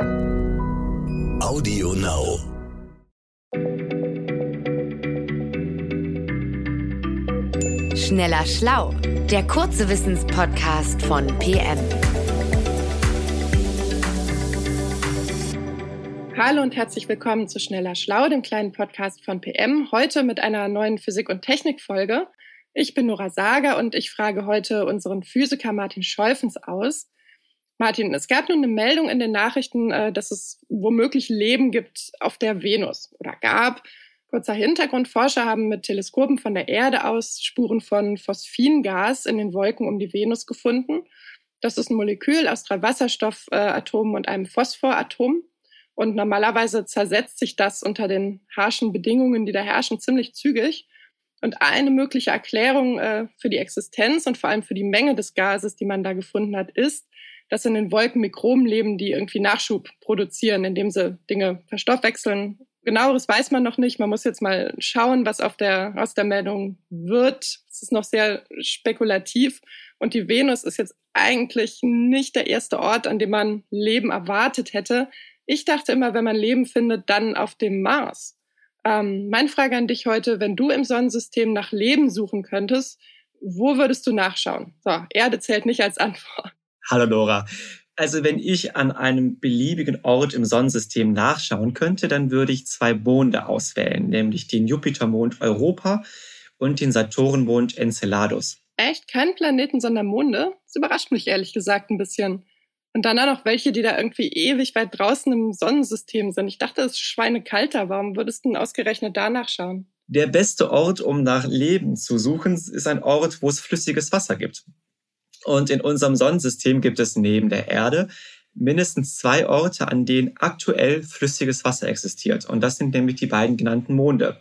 Audio Now. Schneller Schlau, der kurze Wissenspodcast von PM. Hallo und herzlich willkommen zu Schneller Schlau, dem kleinen Podcast von PM. Heute mit einer neuen Physik- und Technikfolge. Ich bin Nora Sager und ich frage heute unseren Physiker Martin Scholfens aus. Martin, es gab nun eine Meldung in den Nachrichten, äh, dass es womöglich Leben gibt auf der Venus oder gab. Kurzer Hintergrund, Forscher haben mit Teleskopen von der Erde aus Spuren von Phosphingas in den Wolken um die Venus gefunden. Das ist ein Molekül aus drei Wasserstoffatomen und einem Phosphoratom. Und normalerweise zersetzt sich das unter den harschen Bedingungen, die da herrschen, ziemlich zügig. Und eine mögliche Erklärung äh, für die Existenz und vor allem für die Menge des Gases, die man da gefunden hat, ist, dass in den Wolken Mikroben leben, die irgendwie Nachschub produzieren, indem sie Dinge verstoffwechseln genaueres weiß man noch nicht. Man muss jetzt mal schauen, was auf der, aus der Meldung wird. Es ist noch sehr spekulativ. Und die Venus ist jetzt eigentlich nicht der erste Ort, an dem man Leben erwartet hätte. Ich dachte immer, wenn man Leben findet, dann auf dem Mars. Ähm, meine Frage an dich heute, wenn du im Sonnensystem nach Leben suchen könntest, wo würdest du nachschauen? So, Erde zählt nicht als Antwort. Hallo Nora. Also wenn ich an einem beliebigen Ort im Sonnensystem nachschauen könnte, dann würde ich zwei Monde auswählen, nämlich den Jupitermond Europa und den Saturnmond Enceladus. Echt? Kein Planeten, sondern Monde? Das überrascht mich ehrlich gesagt ein bisschen. Und dann auch noch welche, die da irgendwie ewig weit draußen im Sonnensystem sind. Ich dachte, es ist schweinekalter. Warum würdest du denn ausgerechnet danach schauen? Der beste Ort, um nach Leben zu suchen, ist ein Ort, wo es flüssiges Wasser gibt. Und in unserem Sonnensystem gibt es neben der Erde mindestens zwei Orte, an denen aktuell flüssiges Wasser existiert. Und das sind nämlich die beiden genannten Monde.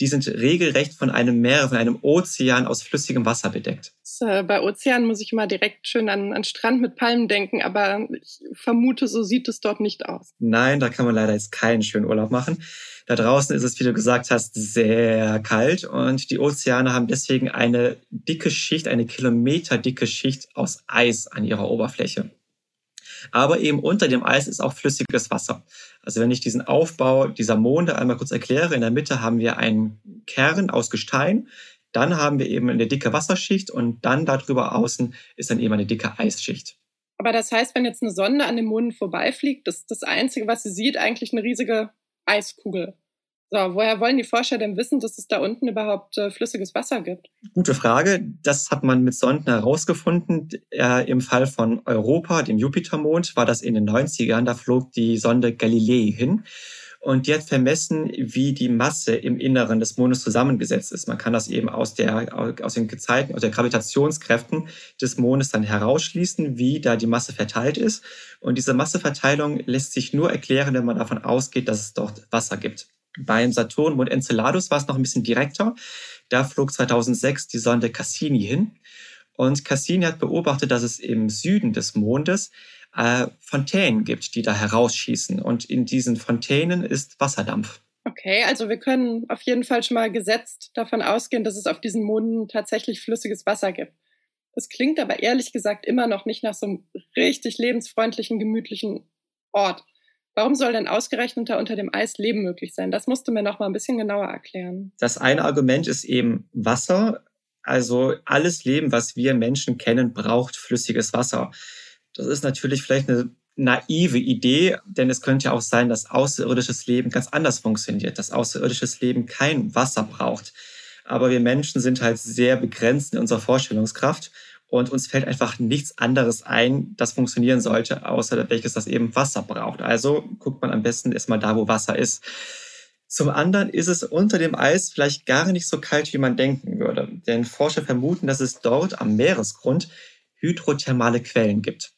Die sind regelrecht von einem Meer, von einem Ozean aus flüssigem Wasser bedeckt. Bei Ozeanen muss ich immer direkt schön an, an Strand mit Palmen denken, aber ich vermute, so sieht es dort nicht aus. Nein, da kann man leider jetzt keinen schönen Urlaub machen. Da draußen ist es, wie du gesagt hast, sehr kalt und die Ozeane haben deswegen eine dicke Schicht, eine kilometerdicke Schicht aus Eis an ihrer Oberfläche. Aber eben unter dem Eis ist auch flüssiges Wasser. Also wenn ich diesen Aufbau dieser Monde einmal kurz erkläre, in der Mitte haben wir einen Kern aus Gestein, dann haben wir eben eine dicke Wasserschicht und dann darüber außen ist dann eben eine dicke Eisschicht. Aber das heißt, wenn jetzt eine Sonde an dem Mond vorbeifliegt, ist das Einzige, was sie sieht, eigentlich eine riesige Eiskugel. So, woher wollen die Forscher denn wissen, dass es da unten überhaupt äh, flüssiges Wasser gibt? Gute Frage. Das hat man mit Sonden herausgefunden. Äh, Im Fall von Europa, dem Jupitermond, war das in den 90ern. Da flog die Sonde Galilei hin. Und die hat vermessen, wie die Masse im Inneren des Mondes zusammengesetzt ist. Man kann das eben aus, der, aus den Gezeiten, aus der Gravitationskräften des Mondes dann herausschließen, wie da die Masse verteilt ist. Und diese Masseverteilung lässt sich nur erklären, wenn man davon ausgeht, dass es dort Wasser gibt. Beim Saturnmond Enceladus war es noch ein bisschen direkter. Da flog 2006 die Sonde Cassini hin. Und Cassini hat beobachtet, dass es im Süden des Mondes äh, Fontänen gibt, die da herausschießen. Und in diesen Fontänen ist Wasserdampf. Okay, also wir können auf jeden Fall schon mal gesetzt davon ausgehen, dass es auf diesen Monden tatsächlich flüssiges Wasser gibt. Es klingt aber ehrlich gesagt immer noch nicht nach so einem richtig lebensfreundlichen, gemütlichen Ort. Warum soll denn ausgerechnet da unter dem Eis Leben möglich sein? Das musst du mir noch mal ein bisschen genauer erklären. Das eine Argument ist eben Wasser. Also alles Leben, was wir Menschen kennen, braucht flüssiges Wasser. Das ist natürlich vielleicht eine naive Idee, denn es könnte ja auch sein, dass außerirdisches Leben ganz anders funktioniert, dass außerirdisches Leben kein Wasser braucht. Aber wir Menschen sind halt sehr begrenzt in unserer Vorstellungskraft und uns fällt einfach nichts anderes ein, das funktionieren sollte, außer welches das eben Wasser braucht. Also guckt man am besten erstmal da, wo Wasser ist. Zum anderen ist es unter dem Eis vielleicht gar nicht so kalt, wie man denken würde. Denn Forscher vermuten, dass es dort am Meeresgrund hydrothermale Quellen gibt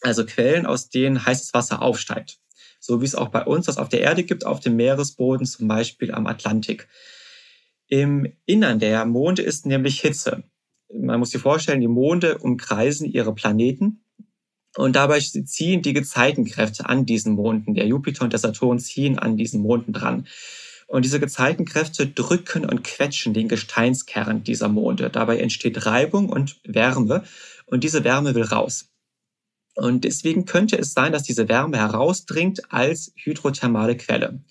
also Quellen, aus denen heißes Wasser aufsteigt. So wie es auch bei uns das auf der Erde gibt, auf dem Meeresboden, zum Beispiel am Atlantik. Im Innern der Monde ist nämlich Hitze. Man muss sich vorstellen, die Monde umkreisen ihre Planeten und dabei ziehen die Gezeitenkräfte an diesen Monden. Der Jupiter und der Saturn ziehen an diesen Monden dran. Und diese Gezeitenkräfte drücken und quetschen den Gesteinskern dieser Monde. Dabei entsteht Reibung und Wärme und diese Wärme will raus. Und deswegen könnte es sein, dass diese Wärme herausdringt als hydrothermale Quelle.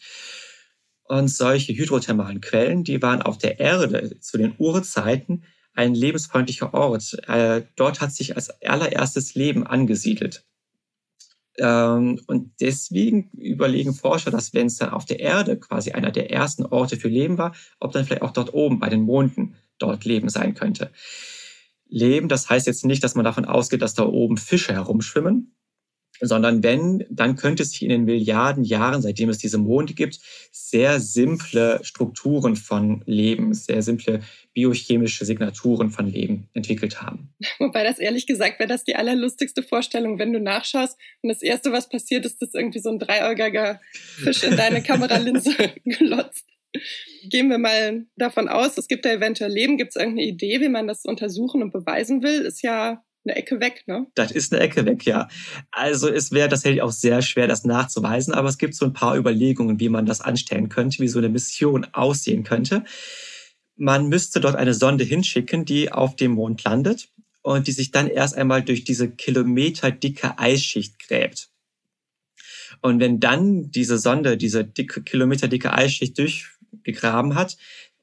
Und solche hydrothermalen Quellen, die waren auf der Erde zu den Urzeiten ein lebensfreundlicher Ort. Äh, dort hat sich als allererstes Leben angesiedelt. Ähm, und deswegen überlegen Forscher, dass wenn es dann auf der Erde quasi einer der ersten Orte für Leben war, ob dann vielleicht auch dort oben bei den Monden dort Leben sein könnte. Leben, das heißt jetzt nicht, dass man davon ausgeht, dass da oben Fische herumschwimmen, sondern wenn, dann könnte sich in den Milliarden Jahren, seitdem es diese Monde gibt, sehr simple Strukturen von Leben, sehr simple biochemische Signaturen von Leben entwickelt haben. Wobei das ehrlich gesagt wäre das die allerlustigste Vorstellung, wenn du nachschaust und das Erste, was passiert, ist, dass irgendwie so ein dreiäugiger Fisch in deine Kameralinse glotzt. Gehen wir mal davon aus, es gibt da eventuell Leben. Gibt es irgendeine Idee, wie man das untersuchen und beweisen will? Ist ja eine Ecke weg, ne? Das ist eine Ecke weg, ja. Also es wäre tatsächlich auch sehr schwer, das nachzuweisen, aber es gibt so ein paar Überlegungen, wie man das anstellen könnte, wie so eine Mission aussehen könnte. Man müsste dort eine Sonde hinschicken, die auf dem Mond landet und die sich dann erst einmal durch diese kilometerdicke Eisschicht gräbt. Und wenn dann diese Sonde, diese dicke, kilometerdicke Eisschicht durchgegraben hat,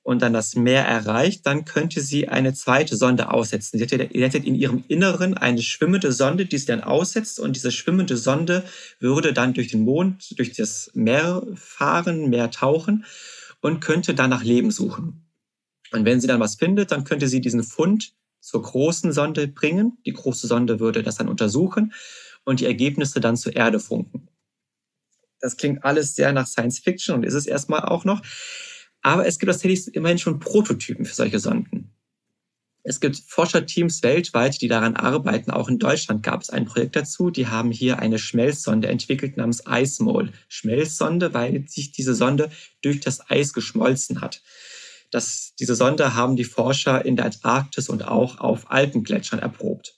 und dann das Meer erreicht, dann könnte sie eine zweite Sonde aussetzen. Sie hätte, in ihrem Inneren eine schwimmende Sonde, die sie dann aussetzt und diese schwimmende Sonde würde dann durch den Mond, durch das Meer fahren, Meer tauchen und könnte dann nach Leben suchen. Und wenn sie dann was findet, dann könnte sie diesen Fund zur großen Sonde bringen. Die große Sonde würde das dann untersuchen und die Ergebnisse dann zur Erde funken. Das klingt alles sehr nach Science Fiction und ist es erstmal auch noch. Aber es gibt tatsächlich immerhin schon Prototypen für solche Sonden. Es gibt Forscherteams weltweit, die daran arbeiten. Auch in Deutschland gab es ein Projekt dazu. Die haben hier eine Schmelzsonde entwickelt namens Ice Mole. Schmelzsonde, weil sich diese Sonde durch das Eis geschmolzen hat. Das, diese Sonde haben die Forscher in der Antarktis und auch auf Alpengletschern erprobt.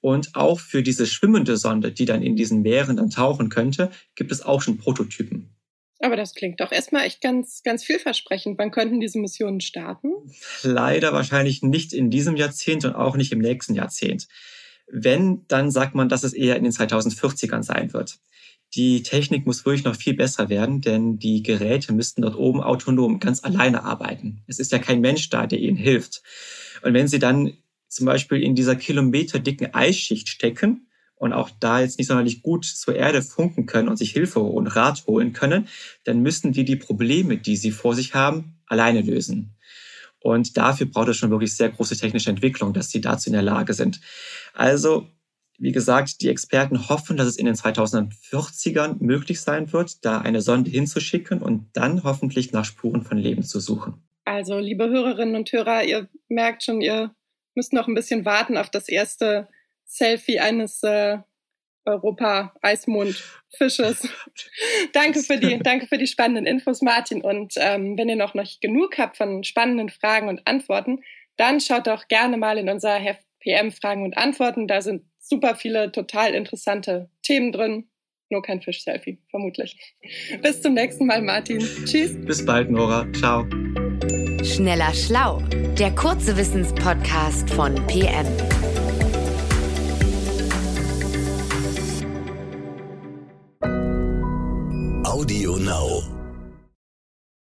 Und auch für diese schwimmende Sonde, die dann in diesen Meeren dann tauchen könnte, gibt es auch schon Prototypen. Aber das klingt doch erstmal echt ganz, ganz vielversprechend. Wann könnten diese Missionen starten? Leider wahrscheinlich nicht in diesem Jahrzehnt und auch nicht im nächsten Jahrzehnt. Wenn, dann sagt man, dass es eher in den 2040ern sein wird. Die Technik muss wirklich noch viel besser werden, denn die Geräte müssten dort oben autonom ganz alleine arbeiten. Es ist ja kein Mensch da, der ihnen hilft. Und wenn sie dann zum Beispiel in dieser kilometerdicken Eisschicht stecken, und auch da jetzt nicht sonderlich gut zur Erde funken können und sich Hilfe und Rat holen können, dann müssen die die Probleme, die sie vor sich haben, alleine lösen. Und dafür braucht es schon wirklich sehr große technische Entwicklung, dass sie dazu in der Lage sind. Also, wie gesagt, die Experten hoffen, dass es in den 2040ern möglich sein wird, da eine Sonde hinzuschicken und dann hoffentlich nach Spuren von Leben zu suchen. Also, liebe Hörerinnen und Hörer, ihr merkt schon, ihr müsst noch ein bisschen warten auf das erste Selfie eines äh, Europa-Eismond-Fisches. danke, für die, danke für die spannenden Infos, Martin. Und ähm, wenn ihr noch nicht genug habt von spannenden Fragen und Antworten, dann schaut doch gerne mal in unser Heft PM Fragen und Antworten. Da sind super viele total interessante Themen drin. Nur kein Fisch-Selfie, vermutlich. Bis zum nächsten Mal, Martin. Tschüss. Bis bald, Nora. Ciao. Schneller Schlau, der kurze Wissenspodcast von PM.